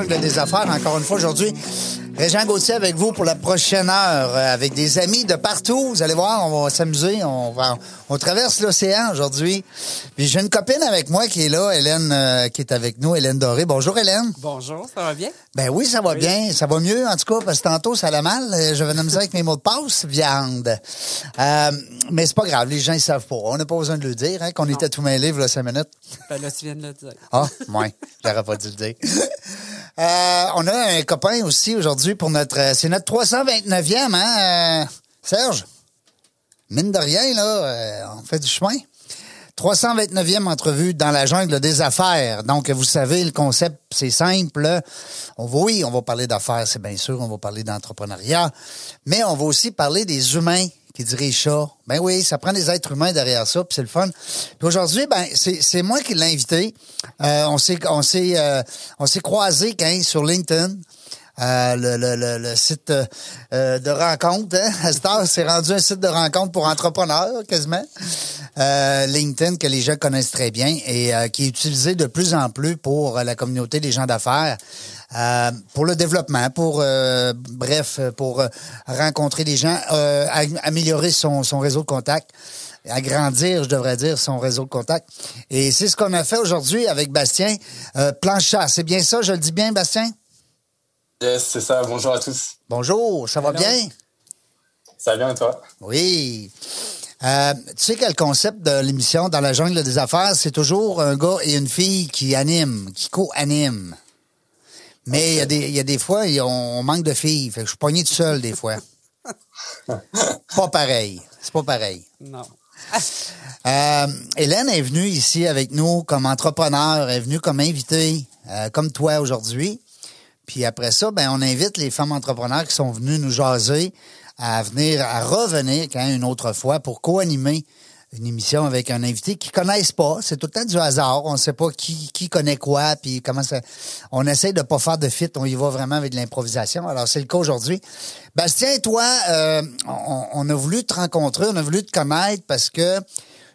Jungle des affaires, encore une fois aujourd'hui. Régent Gauthier avec vous pour la prochaine heure, euh, avec des amis de partout. Vous allez voir, on va s'amuser. On va, on traverse l'océan aujourd'hui. Puis j'ai une copine avec moi qui est là, Hélène, euh, qui est avec nous, Hélène Doré. Bonjour Hélène. Bonjour, ça va bien? Ben oui, ça va bien. Ça va mieux, en tout cas, parce que tantôt, ça allait mal. Euh, Je venais me dire avec mes mots de passe, viande. Euh, mais c'est pas grave, les gens, ils savent pas. On n'a pas besoin de le dire, hein, qu'on était tout mêlés, là, cinq minutes. Ben là, tu viens de le dire. Ah, ouais, j'aurais pas dû le dire. Euh, on a un copain aussi aujourd'hui pour notre. euh, C'est notre 329e, hein, euh, Serge? Mine de rien, là, on fait du chemin. 329e entrevue dans la jungle des affaires. Donc, vous savez, le concept, c'est simple. On va, oui, on va parler d'affaires, c'est bien sûr. On va parler d'entrepreneuriat. Mais on va aussi parler des humains qui dirigent ça. Ben oui, ça prend des êtres humains derrière ça, puis c'est le fun. Puis aujourd'hui, ben, c'est moi qui l'ai invité. Euh, on s'est on s'est euh, on s'est croisés quand sur LinkedIn. Euh, le, le, le, le site euh, de rencontre, hein? Heure, c'est rendu un site de rencontre pour entrepreneurs, quasiment. Euh, LinkedIn, que les gens connaissent très bien et euh, qui est utilisé de plus en plus pour euh, la communauté des gens d'affaires. Euh, pour le développement, pour euh, bref, pour rencontrer des gens, am- améliorer son, son réseau de contacts, agrandir, je devrais dire, son réseau de contacts. Et c'est ce qu'on a fait aujourd'hui avec Bastien Planchat. C'est bien ça, je le dis bien, Bastien? Yes, c'est ça. Bonjour à tous. Bonjour, ça va Hello. bien? Ça va bien et toi? Oui. Euh, tu sais que le concept de l'émission Dans la jungle des affaires, c'est toujours un gars et une fille qui animent, qui co-animent. Mais il y a des- il y, a des fois, a- on manque de filles. Fait que je suis pogné tout seul des fois. pas pareil. C'est pas pareil. Non. Euh, Hélène est venue ici avec nous comme entrepreneur, elle est venue comme invitée, euh, comme toi aujourd'hui. Puis après ça, ben, on invite les femmes entrepreneurs qui sont venues nous jaser à venir, à revenir quand une autre fois pour co-animer une émission avec un invité qu'ils connaissent pas. C'est tout le temps du hasard. On ne sait pas qui, qui connaît quoi, puis comment ça. On essaie de pas faire de fit. On y va vraiment avec de l'improvisation. Alors c'est le cas aujourd'hui. Bastien, toi, euh, on, on a voulu te rencontrer, on a voulu te connaître parce que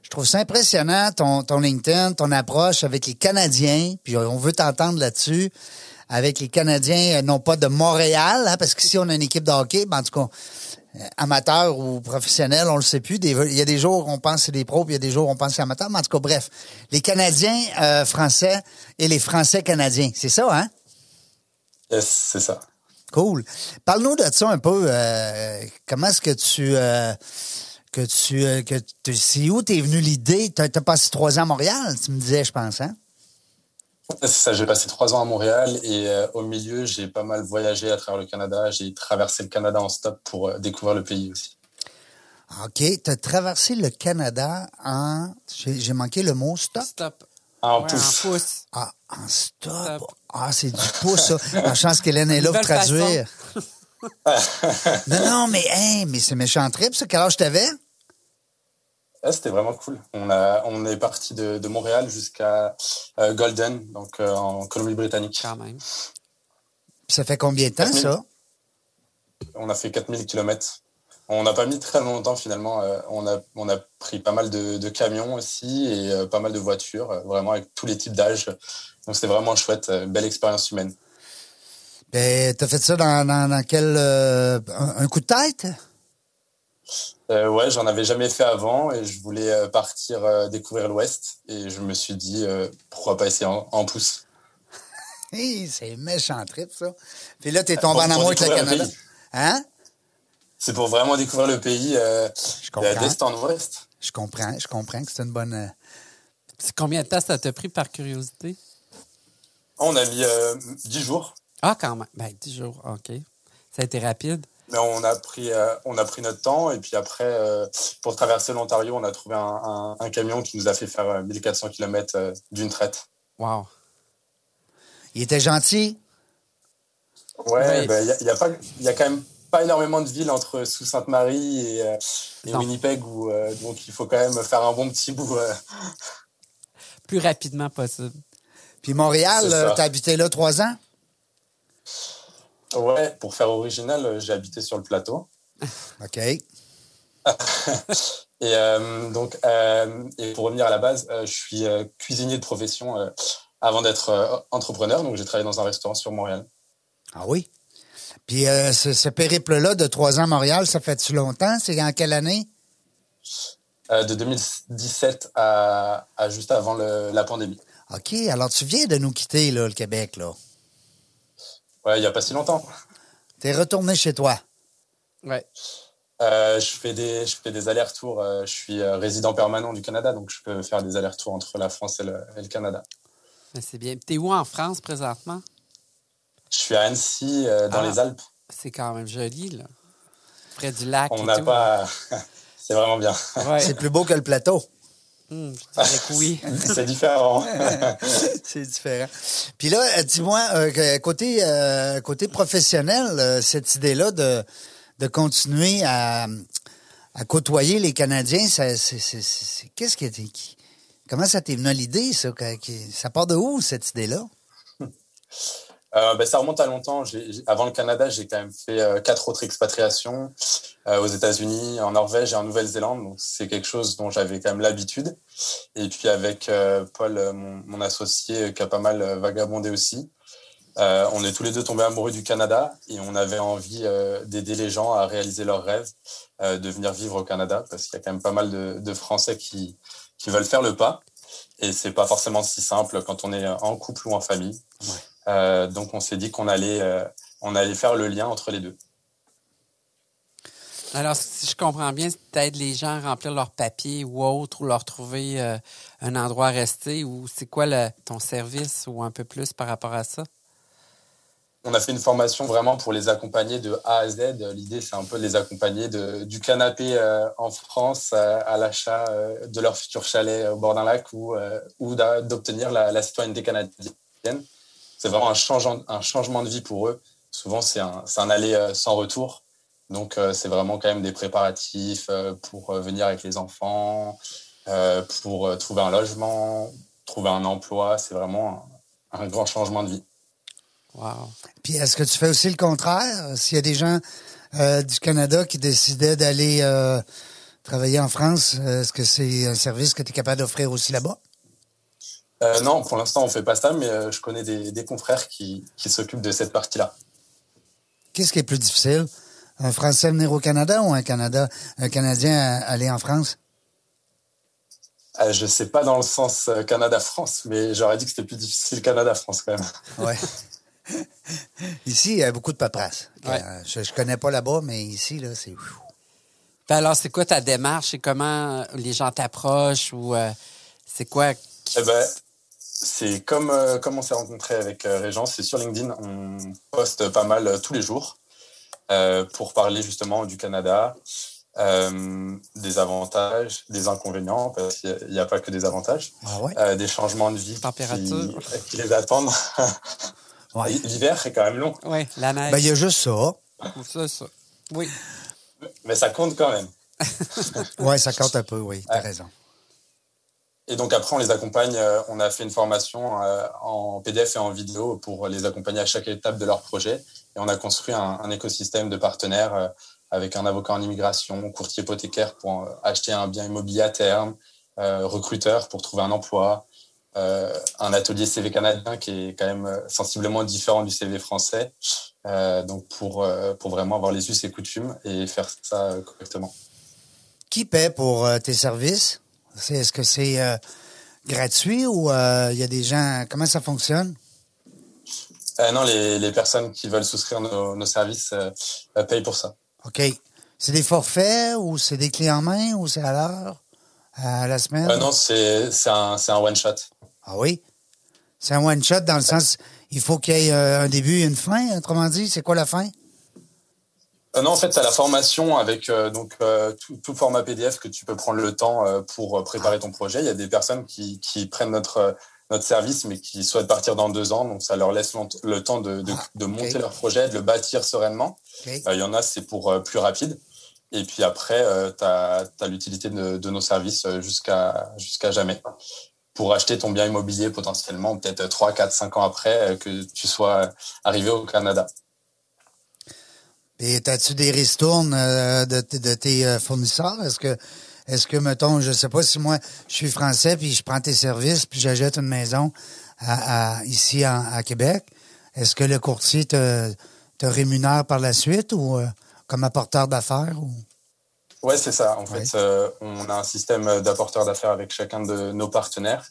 je trouve ça impressionnant ton, ton LinkedIn, ton approche avec les Canadiens. Puis on veut t'entendre là-dessus avec les Canadiens, euh, non pas de Montréal, hein, parce qu'ici on a une équipe de hockey, ben, en tout cas euh, amateur ou professionnel, on le sait plus. Des- Il y a des jours où on pense que c'est des pros, puis il y a des jours où on pense que c'est amateur. Mais en tout cas, bref, les Canadiens euh, français et les Français canadiens, c'est ça, hein? Yes, c'est ça. Cool. Parle-nous de ça un peu. euh, comment est-ce que tu... euh, que tu... que tu- c'est où t'es venu l'idée? T'as as passé trois ans à Montréal, tu me disais, je pense, hein? C'est ça, j'ai passé trois ans à Montréal et euh, au milieu, j'ai pas mal voyagé à travers le Canada. J'ai traversé le Canada en stop pour euh, découvrir le pays aussi. OK. T'as traversé le Canada en... J'ai manqué le mot stop? Stop. En Ouais, pouce. En pouce. Ah, en stop. Stop. Ah, c'est du pouce, ça. La chance qu'Hélène est là pour traduire. non, non, mais, hein, mais c'est méchant trip, ça. Quel âge t'avais? Ouais, C'était vraiment cool. On, a, on est parti de, de Montréal jusqu'à euh, Golden, donc euh, en Colombie-Britannique. Quand même. Puis ça fait combien de temps, ça? On a fait 4000 km. On n'a pas mis très longtemps finalement. Euh, on, a, on a pris pas mal de, de camions aussi et euh, pas mal de voitures, euh, vraiment avec tous les types d'âge. Donc c'était vraiment chouette, euh, belle expérience humaine. Ben, t'as fait ça dans, dans, dans quel... euh, un, un coup de tête? Euh, ouais, j'en avais jamais fait avant et je voulais euh, partir euh, découvrir l'Ouest et je me suis dit euh, pourquoi pas essayer en, en pouce. Hey, c'est méchant trip, ça. Puis là, t'es tombé Pour- en amour avec le Canada. pays. Hein? C'est pour vraiment découvrir le pays euh, Je comprends. d'est en ouest. Je comprends, je comprends que c'est une bonne... euh, C'est combien de temps ça t'a pris par curiosité? On a mis euh, 10 jours. Ah, quand même. Ben, 10 jours, OK. Ça a été rapide. Mais on a pris, euh, on a pris notre temps et puis après, euh, pour traverser l'Ontario, on a trouvé un, un- un camion qui nous a fait faire euh, 1400 km d'une traite. Wow. Il était gentil? Ouais, Oui. ben, il y, a- il y a pas, il y a quand même pas énormément de villes entre sous Sainte-Marie et, euh, et Non. Winnipeg, où, euh, donc il faut quand même faire un bon petit bout. euh. Plus rapidement possible. Puis Montréal, euh, t'as habité là trois ans? Ouais, pour faire original, euh, j'ai habité sur le plateau. OK. Et euh, donc, euh, et pour revenir à la base, euh, je suis cuisinier de profession avant d'être entrepreneur. Donc, j'ai travaillé dans un restaurant sur Montréal. Ah oui? Puis ce, ce périple-là de trois ans à Montréal, ça fait-tu longtemps? C'est en quelle année? De 2017 à, à juste avant le- la pandémie. OK, alors tu viens de nous quitter, là, le Québec, là. Ouais, il n'y a pas si longtemps. T'es retourné chez toi. Ouais. Euh, je fais des, je fais des allers-retours. euh, je suis euh, résident permanent du Canada, donc je peux faire des allers-retours entre la France et le, et le Canada. C'est bien. T'es où en France présentement? Je suis à Annecy, euh, dans Ah. les Alpes. C'est quand même joli, là. Près du lac. On n'a pas. C'est vraiment bien. Ouais. C'est plus beau que le plateau. Je que oui. C'est différent. C'est différent. Puis là, euh, dis-moi, euh, côté, euh, côté professionnel, euh, cette idée-là de, de continuer à, à côtoyer les Canadiens, qu'est-ce qui, était- qui- comment ça t'est venu à l'idée, ça? qui- ça part de où, cette idée-là? Euh, ben, ça remonte à longtemps. Avant le Canada, j'ai quand même fait euh, quatre autres expatriations euh, aux États-Unis, en Norvège et en Nouvelle-Zélande. Donc c'est quelque chose dont j'avais quand même l'habitude. Et puis avec Paul, mon, associé, qui a pas mal vagabondé aussi, on est tous les deux tombés amoureux du Canada et on avait envie d'aider les gens à réaliser leurs rêves, de venir vivre au Canada, parce qu'il y a quand même pas mal de, de Français qui, qui veulent faire le pas. Et c'est pas forcément si simple quand on est en couple ou en famille. Euh, donc on s'est dit qu'on allait, euh, on allait faire le lien entre les deux. Alors, si je comprends bien, t'aides les gens à remplir leurs papiers ou autre, ou leur trouver euh, un endroit à rester, ou c'est quoi le, ton service, ou un peu plus par rapport à ça? On a fait une formation vraiment pour les accompagner de A à Z. L'idée, c'est un peu de les accompagner de, du canapé euh, en France à, à l'achat de leur futur chalet au bord d'un lac ou, d'obtenir la, la citoyenneté canadienne. C'est vraiment un changement, de vie pour eux. Souvent, c'est un, aller euh, sans retour. Donc, euh, c'est vraiment quand même des préparatifs euh, pour venir avec les enfants, pour trouver un logement, trouver un emploi. C'est vraiment un, grand changement de vie. Wow. Puis est-ce que tu fais aussi le contraire? S'il y a des gens du Canada qui décidaient d'aller travailler en France, est-ce que c'est un service que tu es capable d'offrir aussi là-bas? Euh, non, pour l'instant, on fait pas ça, mais euh, je connais des, des confrères qui, qui s'occupent de cette partie-là. Qu'est-ce qui est plus difficile? Un Français venir au Canada ou un Canada, un Canadien à- aller en France? Euh, je sais pas dans le sens euh, Canada-France, mais j'aurais dit que c'était plus difficile Canada-France quand même. Ouais. ici, il y a beaucoup de paperasse. Ouais. Euh, Je, je connais pas là-bas, mais ici, là, c'est. Ben alors, c'est quoi ta démarche? Et comment euh, les gens t'approchent ou euh, c'est quoi? qui- Eh ben, c'est comme, euh, comme on s'est rencontré avec euh, Régent, c'est sur LinkedIn, on poste pas mal euh, tous les jours euh, pour parler justement du Canada, euh, des avantages, des inconvénients, parce qu'il n'y a, pas que des avantages, Ah ouais? euh, des changements de vie qui, qui les attendent. Ouais. L'hiver est quand même long, Oui, la neige. Ben, il y a juste ça. ou ça, ça. Oui. mais ça compte quand même. Ouais, ça compte un peu, oui, t'as Ouais. raison. Et donc après, on les accompagne. euh, on a fait une formation euh, en PDF et en vidéo pour les accompagner à chaque étape de leur projet. Et on a construit un, un écosystème de partenaires euh, avec un avocat en immigration, courtier hypothécaire pour acheter un bien immobilier à terme, recruteur pour trouver un emploi, un atelier CV canadien qui est quand même sensiblement différent du CV français. Donc pour, pour vraiment avoir les us et coutumes et faire ça correctement. Qui paie pour tes services? C'est- Est-ce que c'est euh, gratuit ou euh, il y a des gens. Comment ça fonctionne? Euh, non, les, les personnes qui veulent souscrire nos, nos services payent pour ça. OK. C'est des forfaits ou c'est des clés en main ou c'est à l'heure? À la semaine? Non, c'est c'est un, c'est un one-shot. Ah oui? C'est un one-shot dans le sens, il faut qu'il y ait un début et une fin, autrement dit. C'est quoi la fin? Euh, non, en fait, tu as la formation avec euh, donc euh, tout, tout, format PDF que tu peux prendre le temps pour préparer ton projet. Il y a des personnes qui, qui prennent notre notre service, mais qui souhaitent partir dans deux ans. Donc, ça leur laisse le temps de, de, ah, de monter leur projet, de le bâtir sereinement. Il y en a, c'est pour plus rapide. Et puis après, tu as, as l'utilité de, de, nos services jusqu'à jusqu'à jamais pour acheter ton bien immobilier potentiellement, peut-être 3, 4, 5 ans après que tu sois arrivé au Canada. Et as-tu des ristournes euh, de, tes euh, fournisseurs? Est-ce que, est-ce que, mettons, je sais pas si moi, je suis français, puis je prends tes services, puis j'achète une maison à, ici à Québec, est-ce que le courtier te, te rémunère par la suite ou euh, comme apporteur d'affaires? Ou... Oui, c'est ça. En fait, on a un système d'apporteur d'affaires avec chacun de nos partenaires.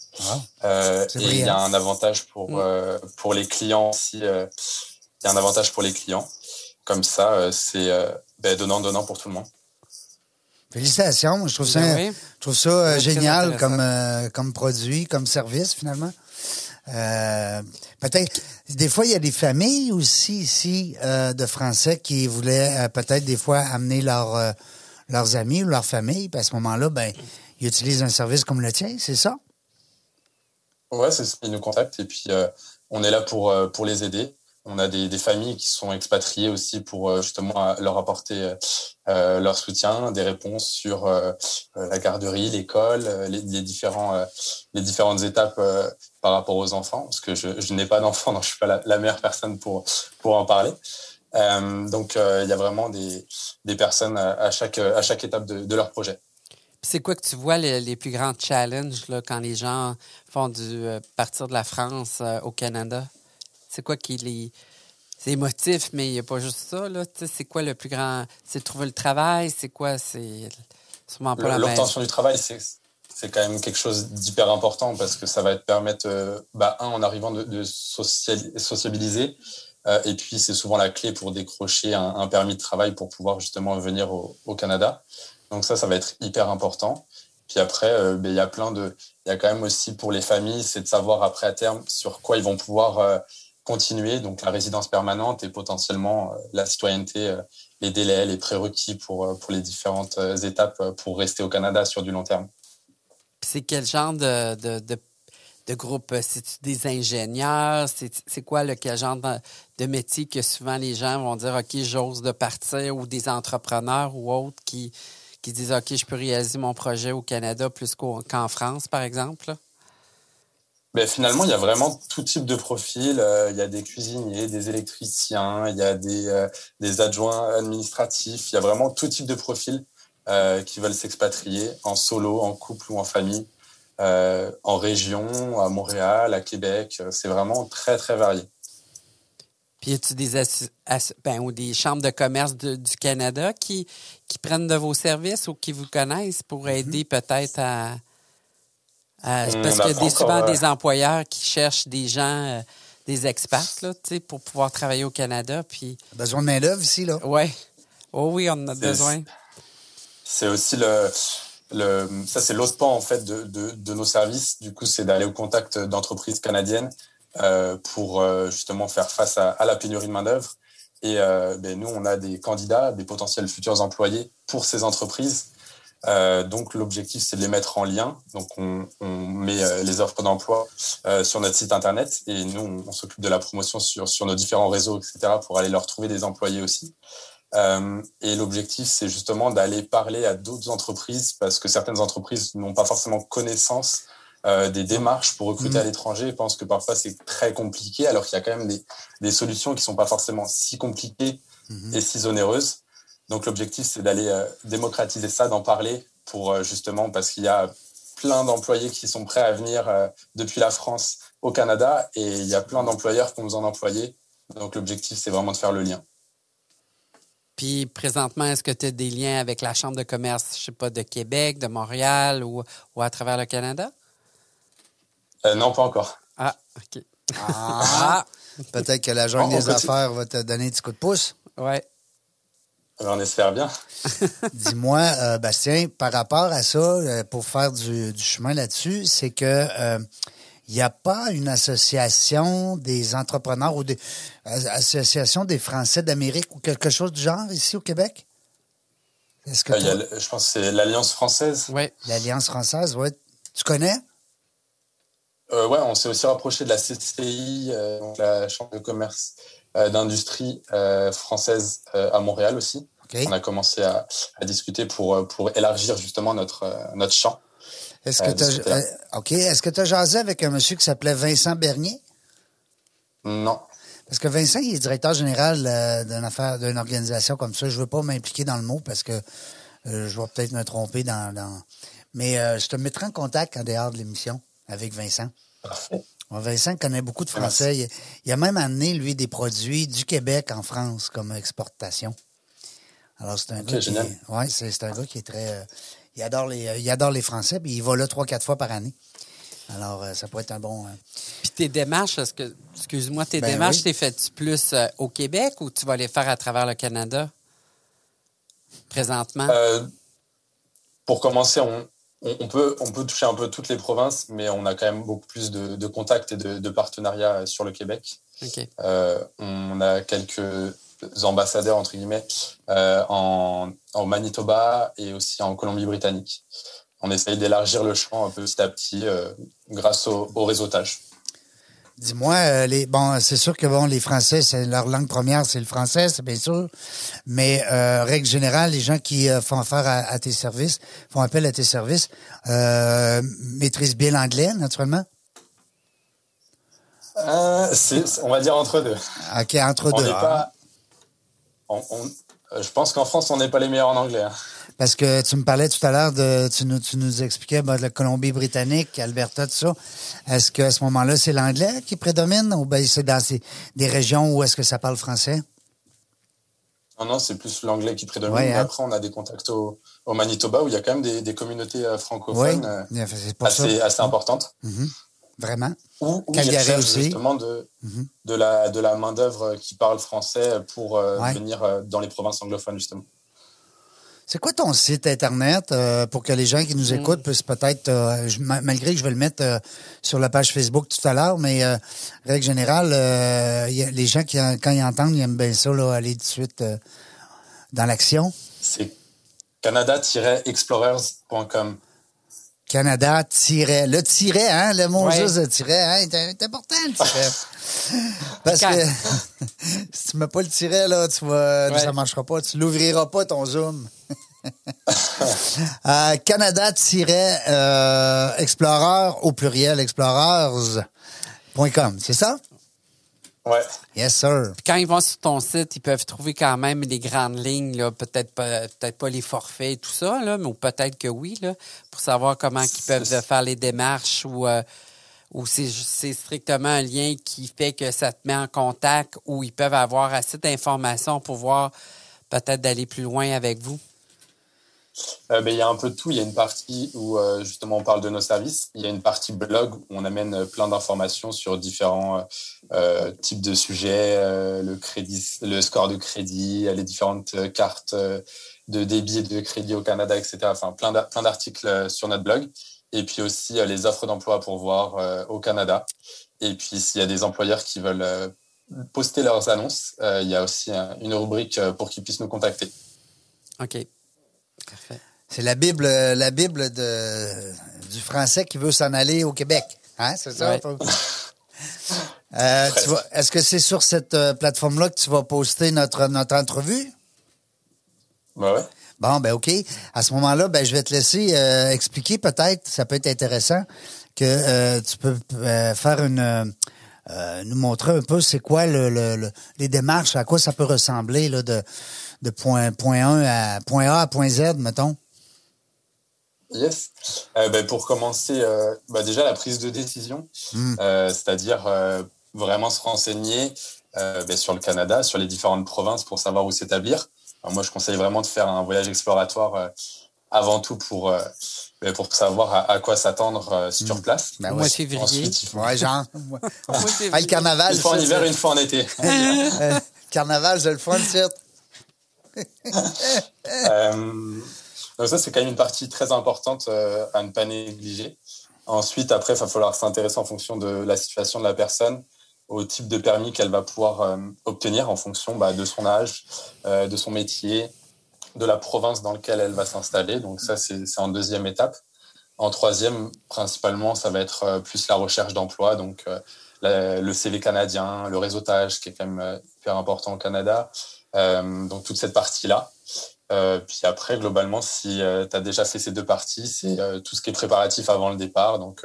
et il y a un avantage pour, mm. pour les clients aussi. il y a un avantage pour les clients comme ça, euh, c'est euh, ben, donnant-donnant pour tout le monde. Félicitations. Je trouve ça, ben je trouve ça euh, génial comme, comme produit, comme service, finalement. peut-être, des fois, il y a des familles aussi ici de Français qui voulaient peut-être des fois amener leur, leurs amis ou leur famille. Puis à ce moment-là, ben, ils utilisent un service comme le tien, c'est ça? Oui, c'est ça. Ils nous contactent et puis on est là pour, pour les aider on a des, familles qui sont expatriées aussi pour euh, justement leur apporter euh, leur soutien, des réponses sur euh, la garderie, l'école, les, les différentes étapes par rapport aux enfants, parce que je, n'ai pas d'enfants, donc je suis pas la, meilleure personne pour, pour en parler. donc il y a vraiment des, des personnes à, chaque, à chaque étape de, leur projet. C'est quoi que tu vois les, plus grands challenges quand les gens font du partir de la France au Canada? C'est quoi qui les. C'est émotif, mais il n'y a pas juste ça. Là. C'est quoi le plus grand. C'est de trouver le travail? C'est quoi? C'est sûrement pas la L'obtention du travail, c'est c'est quand même quelque chose d'hyper important parce que ça va te permettre, euh, bah, un, en arrivant de, sociabiliser, euh, et puis c'est souvent la clé pour décrocher un, permis de travail pour pouvoir justement venir au, Canada. Donc ça, ça va être hyper important. Puis après, euh, ben, il y a plein de, il y a quand même aussi pour les familles, c'est de savoir après à terme sur quoi ils vont pouvoir continuer, donc la résidence permanente et potentiellement euh, la citoyenneté, euh, les délais, les prérequis pour, euh, pour les différentes étapes pour rester au Canada sur du long terme. C'est quel genre de, de, de, groupe? C'est des ingénieurs? C'est quoi le quel genre de, métier que souvent les gens vont dire OK, j'ose de partir ou des entrepreneurs ou autres qui, qui disent OK, je peux réaliser mon projet au Canada plus qu'en France, par exemple? Ben, finalement, il y a vraiment tout type de profil. Euh, il y a des cuisiniers, des électriciens, il y a des, euh, des adjoints administratifs. Il y a vraiment tout type de profil euh, qui veulent s'expatrier en solo, en couple ou en famille, en région, à Montréal, à Québec. C'est vraiment très, très varié. Puis, y a-t-il des, ben, ou des chambres de commerce du Canada qui, qui prennent de vos services ou qui vous connaissent pour mm-hmm. aider peut-être à euh, hmm, parce qu'il y a des, souvent des employeurs qui cherchent des gens, euh, des experts, là, pour pouvoir travailler au Canada. Puis... Besoin de main-d'œuvre ici, là. Ouais. Oh oui, on en a besoin. C'est aussi le. Le, ça, c'est l'autre pan en fait de, de, de, nos services. Du coup, c'est d'aller au contact d'entreprises canadiennes euh, pour justement faire face à, à la pénurie de main-d'œuvre. Et euh, ben, nous, on a des candidats, des potentiels futurs employés pour ces entreprises euh, donc l'objectif c'est de les mettre en lien. Donc on, on met euh, les offres d'emploi euh, sur notre site internet et nous on, on s'occupe de la promotion sur, sur nos différents réseaux, etc. pour aller leur trouver des employés aussi. Et l'objectif c'est justement d'aller parler à d'autres entreprises parce que certaines entreprises n'ont pas forcément connaissance euh, des démarches pour recruter mmh. à l'étranger. Je pense que parfois c'est très compliqué alors qu'il y a quand même des, des solutions qui sont pas forcément si compliquées mmh. et si onéreuses. Donc l'objectif, c'est d'aller euh, démocratiser ça, d'en parler pour euh, justement parce qu'il y a plein d'employés qui sont prêts à venir euh, depuis la France au Canada et il y a plein d'employeurs qui ont besoin d'employés. Donc l'objectif, c'est vraiment de faire le lien. Puis présentement, est-ce que tu as des liens avec la Chambre de commerce, je sais pas, de Québec, de Montréal ou, ou à travers le Canada? non, pas encore. Ah, OK. Ah, peut-être que la Journée des affaires va te donner un petit coup de pouce. Oui. On espère bien. Dis-moi, euh, Bastien, par rapport à ça, euh, pour faire du, chemin là-dessus, c'est que euh, il n'y a pas une association des entrepreneurs ou des euh, association des Français d'Amérique ou quelque chose du genre ici au Québec? Est-ce que il y a, je pense que c'est l'Alliance française. Oui. L'Alliance française, oui. Tu connais? Euh, ouais, on s'est aussi rapproché de la CCI, euh, donc la Chambre de commerce euh, d'industrie euh, française euh, à Montréal aussi. Okay. On a commencé à, à, discuter pour, pour élargir justement notre, notre champ. Est-ce que tu as, OK. Est-ce que tu as jasé avec un monsieur qui s'appelait Vincent Bernier? Non. Parce que Vincent, il est directeur général d'une affaire, d'une organisation comme ça. Je veux pas m'impliquer dans le mot parce que je vais peut-être me tromper dans, dans... Mais je te mettrai en contact en dehors de l'émission avec Vincent. Parfait. Vincent connaît beaucoup de Français. Il, il, a même amené, lui, des produits du Québec en France comme exportation. Alors, c'est un, okay, gars qui, ouais, c'est, un gars qui est très... Euh, il, adore les, il adore les Français, puis il va là trois, quatre fois par année. Alors, euh, ça pourrait être un bon... Euh... Puis tes démarches, est-ce que, excuse-moi, tes Ben démarches, oui. t'es faites plus euh, au Québec ou tu vas les faire à travers le Canada présentement? Euh, pour commencer, on, on peut, on peut toucher un peu toutes les provinces, mais on a quand même beaucoup plus de, de contacts et de, de, partenariats sur le Québec. Euh, on a quelques ambassadeurs, entre guillemets, euh, en, en, Manitoba et aussi en Colombie-Britannique. On essaye d'élargir le champ un peu petit à petit euh, grâce au, au réseautage. Dis-moi, euh, les bon, c'est sûr que bon, les Français, c'est leur langue première, c'est le français, c'est bien sûr. Mais euh, règle générale, les gens qui euh, font affaire à, à, tes services, font appel à tes services, maîtrisent bien l'anglais, naturellement? On va dire entre deux. Ok, entre on deux. Pas, on, on, je pense qu'en France, on n'est pas les meilleurs en anglais. Hein. Parce que tu me parlais tout à l'heure de, tu nous, tu nous expliquais ben, de la Colombie-Britannique, Alberta, tout ça. Est-ce qu'à ce moment-là, c'est l'anglais qui prédomine ou ben c'est dans ces, des régions où est-ce que ça parle français? Non, non, c'est plus l'anglais qui prédomine. Ouais, hein? Après, on a des contacts au, au, Manitoba où il y a quand même des, des communautés francophones oui, euh, assez, assez, importantes. Mm-hmm. Vraiment. Où, où Calgary ils aussi. justement de, mm-hmm. de la, de la main-d'œuvre qui parle français pour euh, ouais. venir euh, dans les provinces anglophones, justement. C'est quoi ton site Internet euh, pour que les gens qui nous Mm. écoutent puissent peut-être, euh, je, malgré que je vais le mettre euh, sur la page Facebook tout à l'heure, mais euh, règle générale, euh, y a, les gens qui, quand ils entendent, ils aiment bien ça, là, aller tout de suite euh, dans l'action. C'est canada-explorers.com. Canada, tiret. Le tiret, hein? Le mot Ouais. juste de tiret, hein? C'est important, le tiret. Parce que si tu mets pas le tiret, là, tu vas, Ouais. ça marchera pas. Tu l'ouvriras pas, ton Zoom. euh, Canada-explorer au pluriel, explorers.com, c'est ça? Ouais. Yes, sir. Puis quand ils vont sur ton site, ils peuvent trouver quand même les grandes lignes, là, peut-être pas, peut-être pas les forfaits et tout ça, là, mais ou peut-être que oui, là, pour savoir comment ils peuvent faire les démarches ou, euh, ou c'est, c'est strictement un lien qui fait que ça te met en contact ou ils peuvent avoir assez d'informations pour voir peut-être d'aller plus loin avec vous. Euh, il y a un peu de tout. Il y a une partie où euh, justement on parle de nos services. Il y a une partie blog où on amène euh, plein d'informations sur différents types de sujets, le crédit, le score de crédit, les différentes cartes de débit et de crédit au Canada, etc. Enfin, plein d'a- plein d'articles sur notre blog. Et puis aussi les offres d'emploi pour voir au Canada. Et puis s'il y a des employeurs qui veulent poster leurs annonces, il y a aussi une rubrique pour qu'ils puissent nous contacter. OK. C'est la Bible, euh, la Bible de, du français qui veut s'en aller au Québec. Hein, c'est ça? Ouais. Euh, tu vas- Est-ce que c'est sur cette euh, plateforme-là que tu vas poster notre, notre entrevue? Ouais. Bon, ben OK. À ce moment-là, ben je vais te laisser euh, expliquer peut-être, ça peut être intéressant, que euh, tu peux euh, faire une nous montrer un peu c'est quoi le, le- le- les démarches, à quoi ça peut ressembler là, de, de point, point 1 à point A à point Z, mettons. Yes. Euh, ben, pour commencer, euh, bah, déjà la prise de décision, Mm. euh, c'est-à-dire euh, vraiment se renseigner euh, ben, sur le Canada, sur les différentes provinces pour savoir où s'établir. Moi, je conseille vraiment de faire un voyage exploratoire euh, avant tout pour, euh, ben, pour savoir à, à quoi s'attendre euh, sur place. Ben ouais. mois de février. Ensuite, faut, Ouais, genre. Mois de Ah, le février. carnaval. une fois en hiver, une fois en été. Euh, carnaval, c'est le c'est. Euh, donc ça, c'est quand même une partie très importante euh, à ne pas négliger. Ensuite, après, il va falloir s'intéresser en fonction de la situation de la personne au type de permis qu'elle va pouvoir euh, obtenir en fonction bah, de son âge, de son métier, de la province dans laquelle elle va s'installer. Donc ça, c'est en deuxième étape. En troisième, principalement, ça va être plus la recherche d'emploi, donc le CV canadien, le réseautage, qui est quand même hyper important au Canada. Donc toute cette partie-là. puis après, globalement, si tu as déjà fait ces deux parties, c'est tout ce qui est préparatif avant le départ. Donc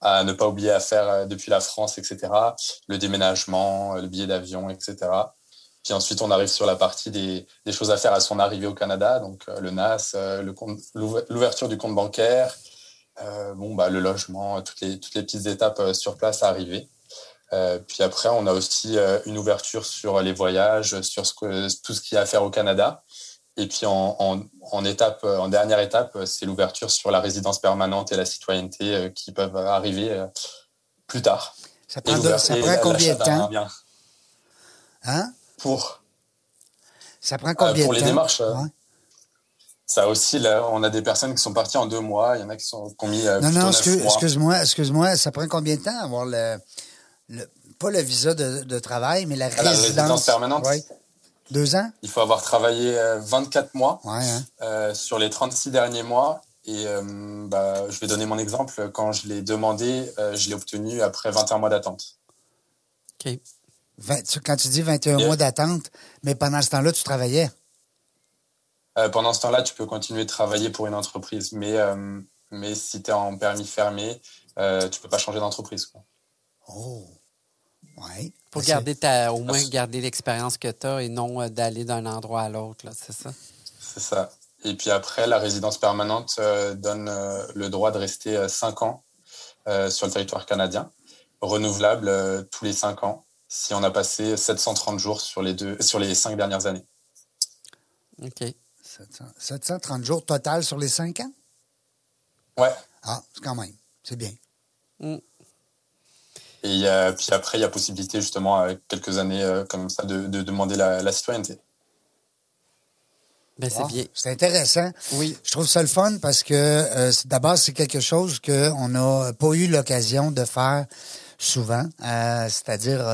à ne pas oublier à faire euh, depuis la France, etc. Le déménagement, euh, le billet d'avion, etc. Puis ensuite, on arrive sur la partie des, choses à faire à son arrivée au Canada, donc euh, le NAS, l'ouverture du compte bancaire, euh, bon, bah, le logement, toutes les petites étapes sur place à arriver. Euh, puis après, on a aussi une ouverture sur les voyages, sur ce que, tout ce qu'il y a à faire au Canada. Et puis en, en, étape, en dernière étape, c'est l'ouverture sur la résidence permanente et la citoyenneté euh, qui peuvent arriver euh, plus tard. Ça prend, ça prend combien de temps Hein Pour Ça prend combien de temps Pour les démarches. Ça aussi, là, on a des personnes qui sont parties en deux mois. Il y en a qui sont qui ont mis. Euh, non, non, excuse-moi, excuse-moi. Ça prend combien de temps avoir le, le pas le visa de, de travail, mais la, résidence, la résidence permanente. Deux ans? Il faut avoir travaillé 24 euh, mois hein. euh, sur les 36 derniers mois. Et euh, bah, je vais donner mon exemple. Quand je l'ai demandé, je l'ai obtenu après 21 mois d'attente. OK. quand tu dis 21 mois d'attente, mais pendant ce temps-là, tu travaillais? pendant ce temps-là, tu peux continuer de travailler pour une entreprise. Mais, mais si tu es en permis fermé, tu ne peux pas changer d'entreprise. Oh, ouais. Pour garder ta, au moins garder l'expérience que tu as et non euh, d'aller d'un endroit à l'autre, c'est ça? C'est ça. Et puis après, la résidence permanente euh, donne euh, le droit de rester cinq ans sur le territoire canadien, renouvelable tous les cinq ans, si on a passé 730 jours sur les, deux, sur les cinq dernières années. OK. 730 jours total sur les cinq ans? Ouais. Ah, c'est quand même. C'est bien. Mm. Et puis après, il y a possibilité justement, avec quelques années euh, comme ça, de, demander la, citoyenneté. Ben, c'est bien. C'est intéressant. Oui. Je trouve ça le fun parce que euh, d'abord, c'est quelque chose qu'on n'a pas eu l'occasion de faire souvent, euh, c'est-à-dire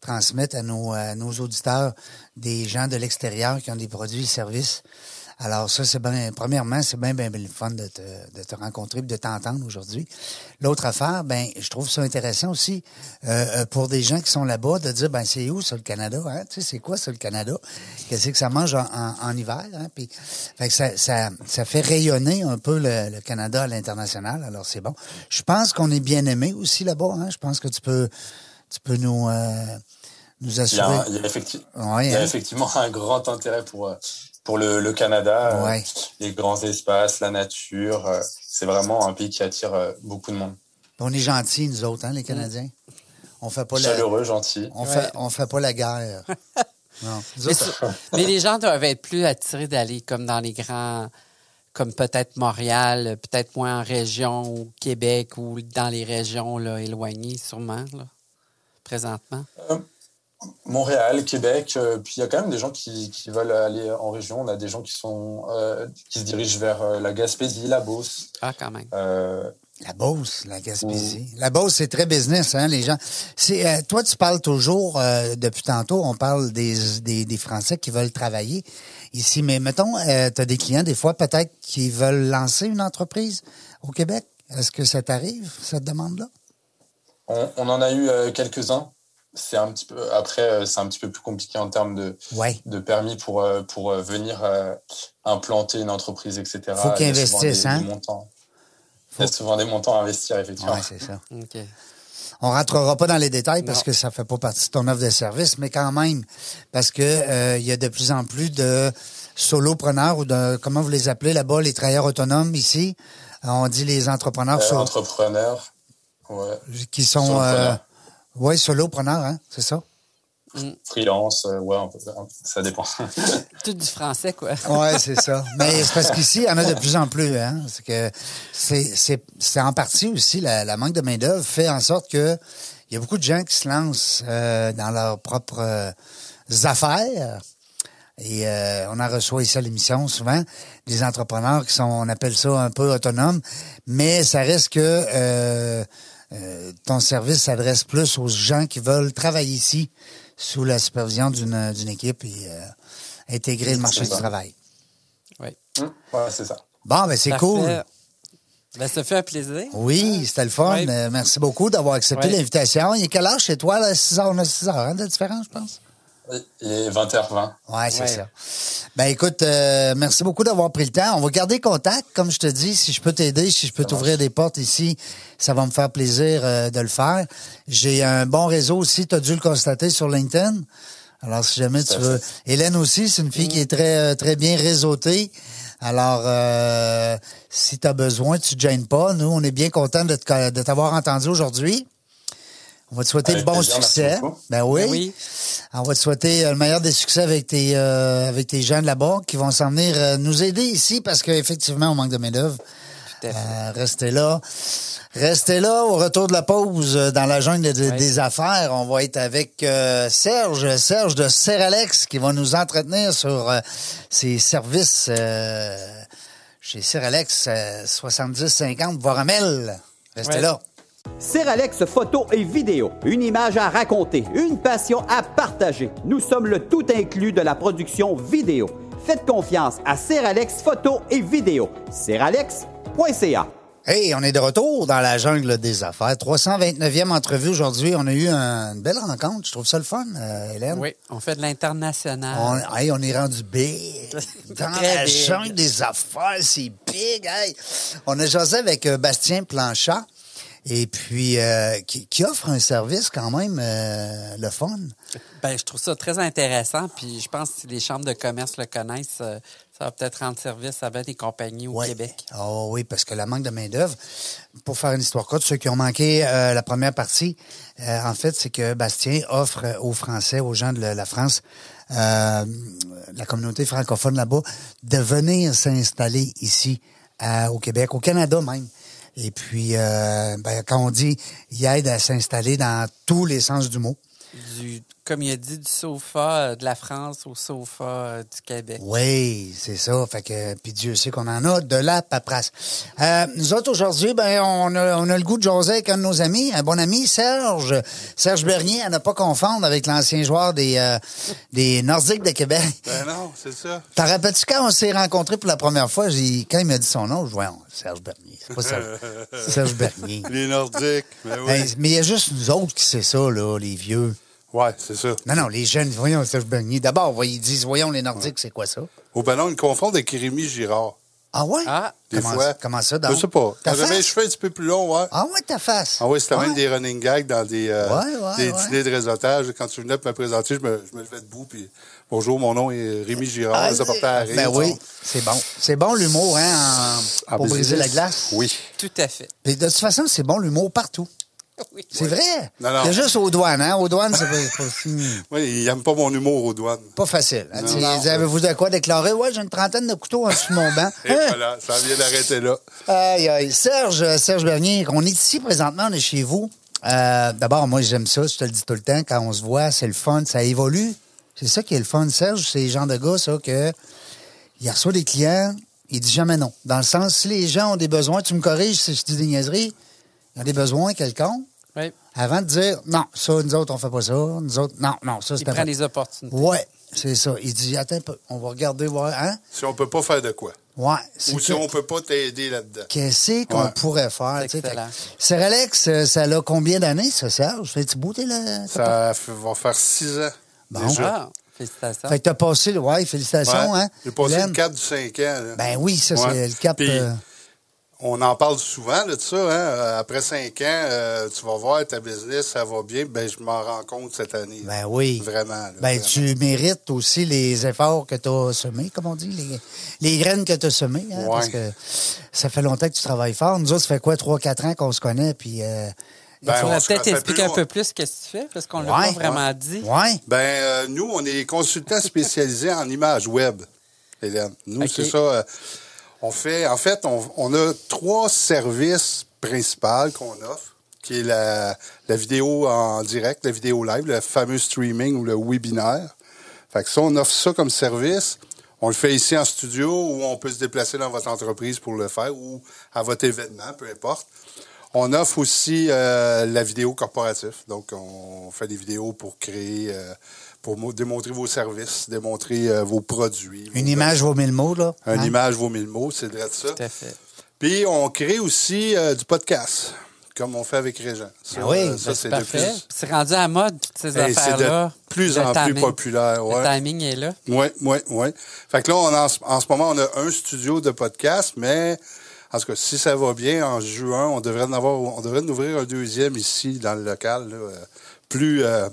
transmettre à nos, à nos auditeurs des gens de l'extérieur qui ont des produits et services alors ça, c'est bien, premièrement, c'est bien, bien, bien le fun de te, de te rencontrer et de t'entendre aujourd'hui. L'autre affaire, ben, je trouve ça intéressant aussi euh, euh, pour des gens qui sont là-bas de dire, ben, c'est où ça le Canada, hein? Tu sais, c'est quoi ça le Canada? Qu'est-ce que ça mange en, en, hiver, hein? Puis, fait que ça, ça, ça fait rayonner un peu le, Canada à l'international. Alors c'est bon. Je pense qu'on est bien aimé aussi là-bas, hein? Je pense que tu peux, tu peux nous, euh, nous assurer. Il y a, effectivement, il y a hein? effectivement un grand intérêt pour pour le, Canada, euh, les grands espaces, la nature, euh, c'est vraiment un pays qui attire euh, beaucoup de monde. On est gentils, nous autres, hein, les Canadiens. On fait pas Chaleureux, la... gentil. On fait, on fait pas la guerre. non. Mais, les gens doivent être plus attirés d'aller comme dans les grands, comme peut-être Montréal, peut-être moins en région ou Québec ou dans les régions là, éloignées, sûrement, là, présentement. Montréal, Québec, euh, puis il y a quand même des gens qui, qui, veulent aller en région. On a des gens qui sont euh, qui se dirigent vers euh, la Gaspésie, la Beauce. Ah, quand même. la Beauce, la Gaspésie. La Beauce, c'est très business, hein, les gens. C'est toi, tu parles toujours depuis tantôt. On parle des, des, des, Français qui veulent travailler ici, mais mettons, tu as des clients des fois peut-être qui veulent lancer une entreprise au Québec. Est-ce que ça t'arrive cette demande-là? On, on, en a eu quelques-uns c'est un petit peu après euh, c'est un petit peu plus compliqué en termes de de permis pour euh, pour euh, venir implanter une entreprise etc faut qu'ils investissent hein. montants. il y a souvent des montants à investir effectivement. Ouais, c'est ça. Okay. on rentrera pas dans les détails parce que ça fait pas partie de ton offre de service mais quand même parce que il y a de plus en plus de solopreneurs ou de comment vous les appelez là-bas les travailleurs autonomes ici? On dit les entrepreneurs euh, entrepreneurs ouais. qui sont oui, solopreneur, hein, c'est ça? Mm. Freelance, euh, ouais, ça dépend. Tout du français, quoi. oui, c'est ça. Mais c'est parce qu'ici, il y en a de plus en plus. Hein. C'est que c'est en partie aussi la, manque de main-d'œuvre fait en sorte que il y a beaucoup de gens qui se lancent euh, dans leurs propres euh, affaires. Et euh, on en reçoit ici à l'émission souvent des entrepreneurs qui sont, on appelle ça un peu autonomes, mais ça reste que euh, ton service s'adresse plus aux gens qui veulent travailler ici sous la supervision d'une d'une équipe et euh, intégrer le marché du travail. Oui. Ouais, c'est ça. Bon, ben c'est cool. Ben, ça fait un plaisir. Oui, c'était le fun. Ouais. Euh, merci beaucoup d'avoir accepté Ouais. l'invitation. Il est quelle heure chez toi? Là? 6 heures, on a 6 heures hein, de différence, je pense? Il est 20h20. Ouais, c'est Ouais. ça. Ben écoute, euh, merci beaucoup d'avoir pris le temps. On va garder contact, comme je te dis. Si je peux t'aider, si je peux t'ouvrir des portes ici, ça va me faire plaisir euh, de le faire. J'ai un bon réseau aussi, tu as dû le constater sur LinkedIn. Alors, si jamais tu veux. fait. Hélène aussi, c'est une fille qui est très, euh, très bien réseautée. Alors, euh, si tu as besoin, tu ne te gênes pas. Nous, on est bien contents de te- de t'avoir entendu aujourd'hui. On va te souhaiter le bon plaisir, succès. Ben oui. Ben oui. On va te souhaiter euh, le meilleur des succès avec tes euh, avec tes gens de là-bas qui vont s'en venir euh, nous aider ici parce qu'effectivement, on manque de main-d'œuvre. Tout à fait. Euh, restez là. Restez là au retour de la pause dans la jungle de- des affaires. On va être avec euh, Serge, Serge de Seralex qui va nous entretenir sur euh, ses services euh, chez Seralex euh, 70-50 Voramel. Restez là. Seralex photo et vidéo, une image à raconter, une passion à partager. Nous sommes le tout inclus de la production vidéo. Faites confiance à Seralex photo et vidéo. Seralex.ca. Hey, on est de retour dans la jungle des affaires. 329e entrevue aujourd'hui. On a eu un- une belle rencontre. Je trouve ça le fun, euh, Hélène. Oui, on fait de l'international. On, hey, on est rendu big. Dans la big. jungle des affaires, c'est big. Hey. On a jasé avec euh, Bastien Planchat. Et puis, euh, qui, qui offre un service quand même euh, le fun. Ben, je trouve ça très intéressant. Puis je pense que si les chambres de commerce le connaissent, euh, ça va peut-être rendre service à des compagnies au Ouais. Québec. Oh oui, parce que la manque de main-d'œuvre, pour faire une histoire courte, ceux qui ont manqué euh, la première partie, euh, en fait, c'est que Bastien offre aux Français, aux gens de la, France, euh, la communauté francophone là-bas, de venir s'installer ici à- au Québec, au Canada même. Et puis, euh, ben, quand on dit, il aide à s'installer dans tous les sens du mot. Comme il a dit, du sofa euh, de la France au sofa euh, du Québec. Oui, c'est ça. Fait que, puis Dieu sait qu'on en a de la paperasse. Euh, nous autres, aujourd'hui, ben, on a, on a le goût de jaser avec un de nos amis, un bon ami, Serge. Serge Bernier, à ne pas confondre avec l'ancien joueur des, euh, des Nordiques de Québec. Ben non, c'est ça. T'en rappelles-tu quand on s'est rencontrés pour la première fois? Quand il m'a dit son nom, je dis, voyons, Serge Bernier. C'est pas Serge, Serge Bernier. Les Nordiques. Ben oui. Ben, mais il y a juste nous autres qui c'est ça, là, les vieux. Ouais, c'est ça. Non, non, les jeunes, voyons, Serge Bernier. D'abord, ils disent, voyons, les Nordiques, c'est quoi ça? Au ballon, ils confondent avec Rémi Girard. Ah ouais? Ah, Des comment, fois. comment ça, donc? Je sais pas. J'avais les cheveux un petit peu plus longs, ouais. Ah ouais, ta face. Ah ouais, c'était Ouais. même des running gags dans des, euh, Ouais, ouais, des ouais. dîners de réseautage. Quand tu venais pour me présenter, je me, je me levais debout. Puis, bonjour, mon nom est Rémi Girard. Ah, à rire. ben oui, c'est bon. C'est bon l'humour, hein, en- En pour briser la glace? Oui. tout à fait. Puis de toute façon, c'est bon l'humour partout. Oui. C'est vrai? Non, non. Il y a juste aux douanes, hein. Aux douanes, c'est pas, pas- Oui, il n'aime pas mon humour aux douanes. pas facile. hein. Avez-vous de quoi déclarer? Ouais, j'ai une trentaine de couteaux en dessous de mon banc. Et Hein? voilà, ça vient d'arrêter là. Aïe, aïe. Serge, Serge Bernier, on est ici présentement, on est chez vous. Euh, D'abord, moi, j'aime ça, je te le dis tout le temps, quand on se voit, c'est le fun, ça évolue. C'est ça qui est le fun. Serge, c'est le genre de gars, ça, que il reçoit des clients, il dit jamais non. Dans le sens, si les gens ont des besoins, tu me corriges si je dis des niaiseries, ils ont des besoins quelconques. Avant de dire, non, ça, nous autres, on fait pas ça, nous autres, non, non, ça, Il c'est prend pas... les opportunités. Ouais, c'est ça. Il dit, attends un peu, on va regarder, voir, hein? Si on peut pas faire de quoi. Ouais. Ou si que- on peut pas t'aider là-dedans. Qu'est-ce qu'on Ouais. pourrait faire? C'est Seralex, euh, ça a combien d'années, ça, Serge? Fais-tu bouter là? Ça va faire six ans. Bon. Déjà. Ah, félicitations. Fait que t'as passé, le- ouais, félicitations, Ouais. hein? J'ai passé Hélène? le cap du 5 ans. là. Ben oui, ça, Ouais. c'est le cap. Puis, euh, On en parle souvent là, de ça. Hein? Euh, Après cinq ans, euh, tu vas voir ta business, ça va bien. Ben, je m'en rends compte cette année. ben oui. Vraiment. là, Ben, vraiment. tu mérites aussi les efforts que tu as semés, comme on dit, les, les graines que tu as semées, hein, Ouais. parce que ça fait longtemps que tu travailles fort. Nous autres, ça fait quoi, 3-4 ans qu'on se connaît, puis... Euh, Ben, tu on peut-être fait expliquer un peu plus ce que tu fais, parce qu'on l'a Ouais. pas vraiment dit. ouais. Ben, euh, nous, on est consultants spécialisés en images web, Hélène. Nous, c'est ça. On fait, en fait, on, a trois services principaux qu'on offre, qui est la, la vidéo en direct, la vidéo live, le fameux streaming ou le webinaire. Fait que ça, on offre ça comme service. On le fait ici en studio ou on peut se déplacer dans votre entreprise pour le faire ou à votre événement, peu importe. On offre aussi euh, la vidéo corporative. Donc, on fait des vidéos pour créer, euh, pour mo- démontrer vos services, démontrer euh, vos produits. Une vos- image vaut mille mots, là. Une Hein? image vaut mille mots, c'est de ça. Tout à fait. Puis, on crée aussi euh, du podcast, comme on fait avec Régent. Ça, Ah oui, euh, ben, ça, C'est parfait. plus- C'est rendu à mode, toutes ces Hey, c'est de affaires-là. plus Le en plus populaire, ouais. Le timing est là. Oui, oui, oui. Fait que là, on, en, ce- en ce moment, on a un studio de podcast, mais en tout cas, si ça va bien, en juin, on devrait en avoir, on devrait en ouvrir un deuxième ici dans le local, là, plus, euh,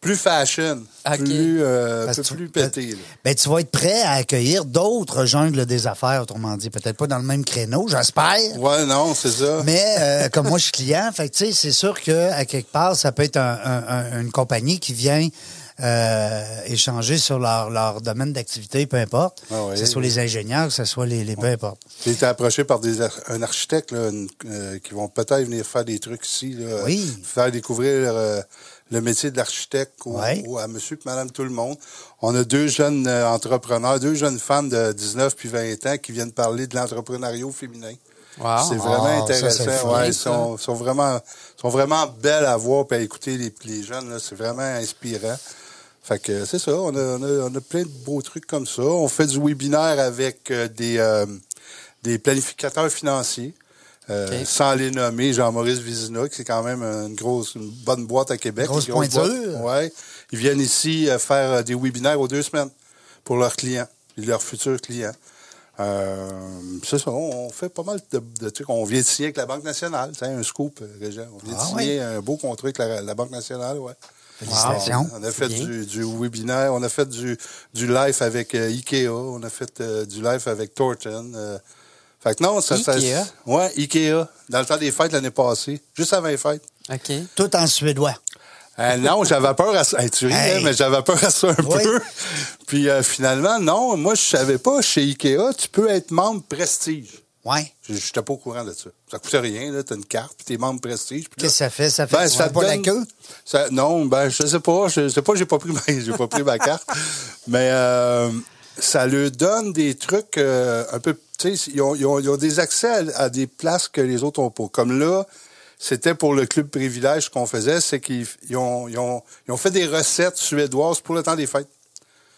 plus fashion, plus, euh, peu tu- plus pété. Ben, tu vas être prêt à accueillir d'autres jungles des affaires, autrement dit. Peut-être pas dans le même créneau, j'espère. Ouais, non, c'est ça. Mais euh, comme moi, je suis client, fait que, tu sais, c'est sûr que à quelque part, ça peut être un- un- un- une compagnie qui vient euh, échanger sur leur, leur domaine d'activité, peu importe. Ah oui. que ce soit les ingénieurs, que ce soit les, les peu importe. J'ai été approché par des ar- un architecte là, une- euh, qui vont peut-être venir faire des trucs ici. Là, Oui. Faire découvrir euh, le métier de l'architecte Ouais. au- à monsieur et madame tout le monde. On a deux jeunes euh, entrepreneurs, deux jeunes femmes de 19 puis 20 ans qui viennent parler de l'entrepreneuriat féminin. Wow. C'est vraiment Ah, ça, intéressant. fun, ouais, ils ça. sont, sont vraiment, sont vraiment belles à voir et à écouter les, les jeunes. là. C'est vraiment inspirant. Fait que c'est ça. On a, on, a, on a plein de beaux trucs comme ça. On fait du webinaire avec euh, des, euh, des planificateurs financiers. Euh. Sans les nommer, Jean-Maurice Vizina, qui c'est quand même une grosse, une bonne boîte à Québec. Grosse une boîte. pointure. Ouais. Ils viennent ici euh, faire euh, des webinaires aux deux semaines pour leurs clients et leurs futurs clients. Euh, c'est ça, on, on fait pas mal de, de trucs. On vient de signer avec la Banque nationale, c'est un scoop, Régent. On vient Ah de signer un beau contrat avec la, la Banque nationale, ouais. Félicitations. On a fait du, du webinaire, on a fait du, du live avec euh, Ikea, on a fait euh, du live avec Thornton. Fait que non, ça, ça- Ikea? ouais, Ikea, dans le temps des fêtes l'année passée, juste avant les fêtes. OK. Tout en suédois. Euh, non, j'avais peur à ça. Hey, tu Hey. hein, mais j'avais peur à ça un Oui. peu. Puis euh, finalement, non, moi, je savais pas, chez Ikea, tu peux être membre prestige. Ouais. Je n'étais pas au courant de ça. Ça coûte rien, là. Tu as une carte, puis tu es membre prestige. Qu'est-ce que ça fait? Ça fait Ben, tu ça fais pas te la donne- queue? ça- non, ben, je sais pas. Je sais pas, j'ai pas pris ma, j'ai pas pris ma carte. Mais euh, ça leur donne des trucs euh, un peu. Ils ont, ils ont- des accès à, des places que les autres ont pas. Comme là, c'était pour le club privilège qu'on faisait, c'est qu'ils ils ont, ils ont, ils ont fait des recettes suédoises pour le temps des fêtes.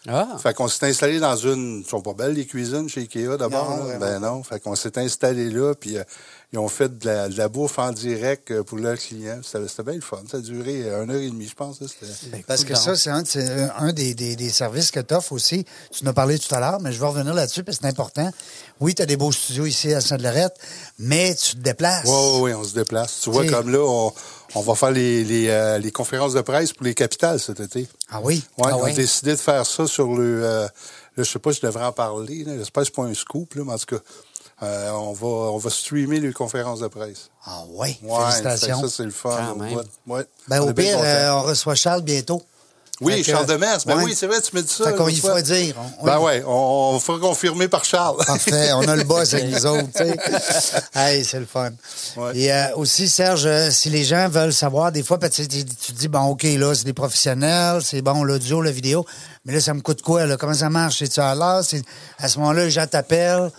Ah. Fait qu'on s'est installé dans une. Ils sont pas belles, les cuisines chez Ikea, d'abord. Non. Ben non. Fait qu'on s'est installé là, puis euh, ils ont fait de la, de la bouffe en direct euh, pour leurs clients. C'était c'était bien le fun. Ça a duré euh, une heure et demie, je pense. là. C'était- Parce que ça, c'est un, des, des- des services que tu offres aussi. Tu en as parlé tout à l'heure, mais je vais revenir là-dessus parce que c'est important. Oui, tu as des beaux studios ici à Sainte-Lorette, mais tu te déplaces. Oui, oui, oui, on se déplace. Tu vois, T'sais- comme là, on, on va faire les, les, euh, les conférences de presse pour les capitales cet été. Ah oui? Ouais, Ah on a décidé de faire ça sur le. euh, là, je sais pas si je devrais en parler. J'espère que c'est pas un scoop, là, mais en tout cas, euh, on, va, on va streamer les conférences de presse. Ah oui, Ouais, félicitations. Ça, c'est le fun. Quand même. Ouais. Ben, au pire, on reçoit Charles bientôt. Oui, Charles Demers. Ben ouais. oui, c'est vrai, tu me dis ça. Fait qu'on y fera dire. On- Ben on- ouais, on, on fera confirmer par Charles. Parfait, on a le boss avec nous autres, tu sais. Hey, c'est le fun. Ouais. Et euh, aussi, Serge, euh, si les gens veulent savoir, des fois, tu, te dis, bon, OK, là, c'est des professionnels, c'est bon, l'audio, la vidéo, mais là, ça me coûte quoi, là? Comment ça marche? C'est-tu à l'heure? À ce moment-là, les gens t'appellent,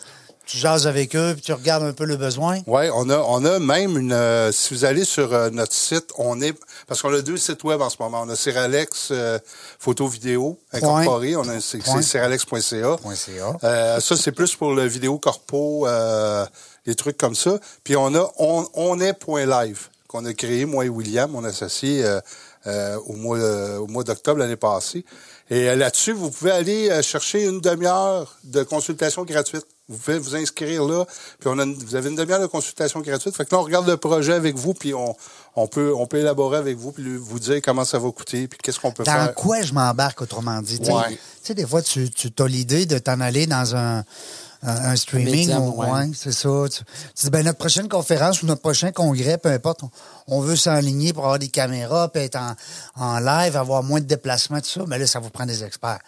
tu jases avec eux, puis tu regardes un peu le besoin. Oui, on a, on a même une. euh, si vous allez sur euh, notre site, on est. Parce qu'on a deux sites web en ce moment. On a Seralex euh, Photo Vidéo incorporé. On a c'est Point. c'est seralex.ca. Point CA. Euh, ça, c'est plus pour le vidéo corpo, euh, des trucs comme ça. Puis on a on, on est point live qu'on a créé, moi et William, mon associé, euh, euh, au mois, euh, au mois d'octobre l'année passée. Et euh, là-dessus, vous pouvez aller euh, chercher une demi-heure de consultation gratuite. Vous pouvez vous inscrire là, puis on a une- vous avez une demi-heure de consultation gratuite. Fait que là, on regarde le projet avec vous, puis on, on, peut, on peut élaborer avec vous, puis vous dire comment ça va coûter, puis qu'est-ce qu'on peut Dans faire. quoi je m'embarque, autrement dit? Tu sais, Ouais. tu sais, des fois, tu, tu as l'idée de t'en aller dans un, un, un streaming. médium, ou- ouais. ouais, c'est ça. Tu, tu dis, ben, notre prochaine conférence ou notre prochain congrès, peu importe, on, on veut s'enligner pour avoir des caméras, puis être en, en live, avoir moins de déplacements, tout ça. Mais là, ça vous prend des experts.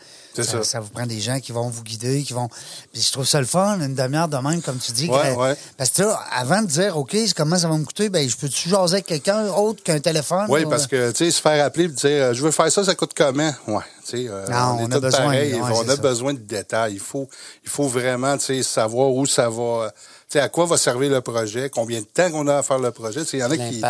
Ça. ça vous prend des gens qui vont vous guider, qui vont. Puis je trouve ça le fun, une demi-heure de même, comme tu dis. Ouais, que- ouais. Parce que là, avant de dire, OK, comment ça va me coûter, ben, je peux-tu jaser avec quelqu'un autre qu'un téléphone? Oui, ou- parce que, tu sais, se faire appeler et dire, je veux faire ça, ça coûte comment? Ouais, tu sais, euh, Non, on, on est a besoin, pareils, ouais, on a ça. besoin de détails. Il faut, il faut vraiment, tu sais, savoir où ça va, sais, à quoi va servir le projet, combien de temps qu'on a à faire le projet? Il y en a qui.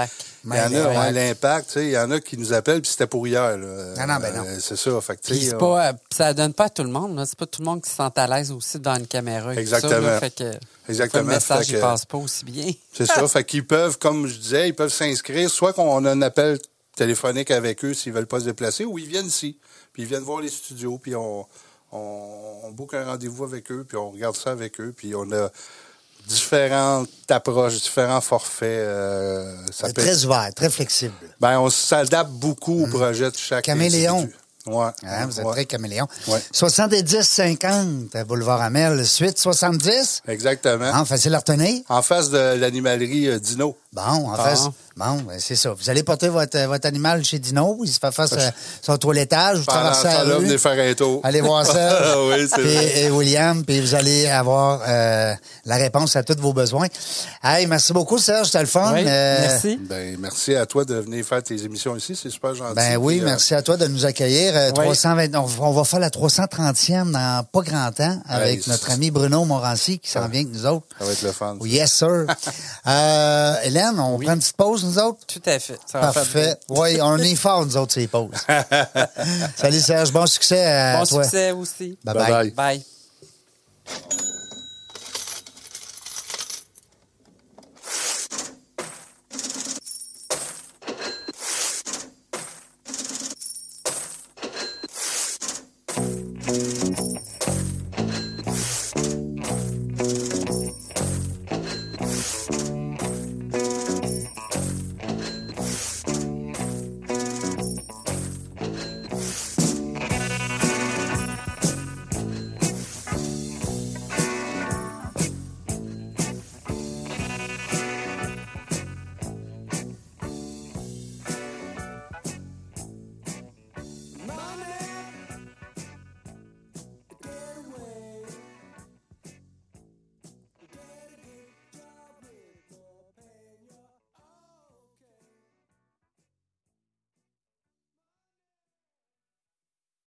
Il y en a, ouais, l'impact, tu sais, il y en a qui nous appellent puis c'était pour hier, là. Non, non, ben non. Euh, c'est ça, fait que, euh, pas, euh, ça donne pas à tout le monde. C'est pas tout le monde qui se sent à l'aise aussi dans une caméra. et tout ça, Exactement. là. fait que, Exactement. Le message, que- passe pas aussi bien. C'est ça. Fait qu'ils peuvent, comme je disais, ils peuvent s'inscrire, soit qu'on a un appel téléphonique avec eux s'ils veulent pas se déplacer, ou ils viennent ici. Puis ils viennent voir les studios, puis on, on, on book un rendez-vous avec eux, puis on regarde ça avec eux, puis on a différentes approches, différents forfaits. euh, ça C'est peut très être- ouvert, très flexible. ben, on s'adapte beaucoup au projet de chaque Caméléon. individu. Ouais. Hein, vous êtes Ouais. très caméléon. Ouais. 70-50, Boulevard Amel, suite 70. Exactement. Hein, facile à retenir. En face de l'animalerie euh, Dino. Bon, en Ah. fait, bon, ben, c'est ça. Vous allez porter votre, votre animal chez Dino, il se fait faire euh, son toilettage, vous traversez la temps-là, rue. venez faire un tour. Allez voir ça. oui, c'est Puis, vrai. et William, puis vous allez avoir euh, la réponse à tous vos besoins. Hey, merci beaucoup, Serge, c'était le fun. Oui, Euh, merci. Ben, merci à toi de venir faire tes émissions ici. C'est super gentil. Ben oui, Puis, euh, merci à toi de nous accueillir. Euh, Oui. 320, on, va faire la 330e dans pas grand temps avec Hey, notre ami Bruno Morancy qui s'en vient avec nous autres. Ça va être le fun. Oui, Yes, sir. euh, Hélène, on prend une petite pause, nous autres? Tout à fait. Ça Parfait. Oui, on est fort, nous autres, ces pauses. Salut Serge, bon succès à bon toi. Bon succès aussi. Bye bye. Bye. bye.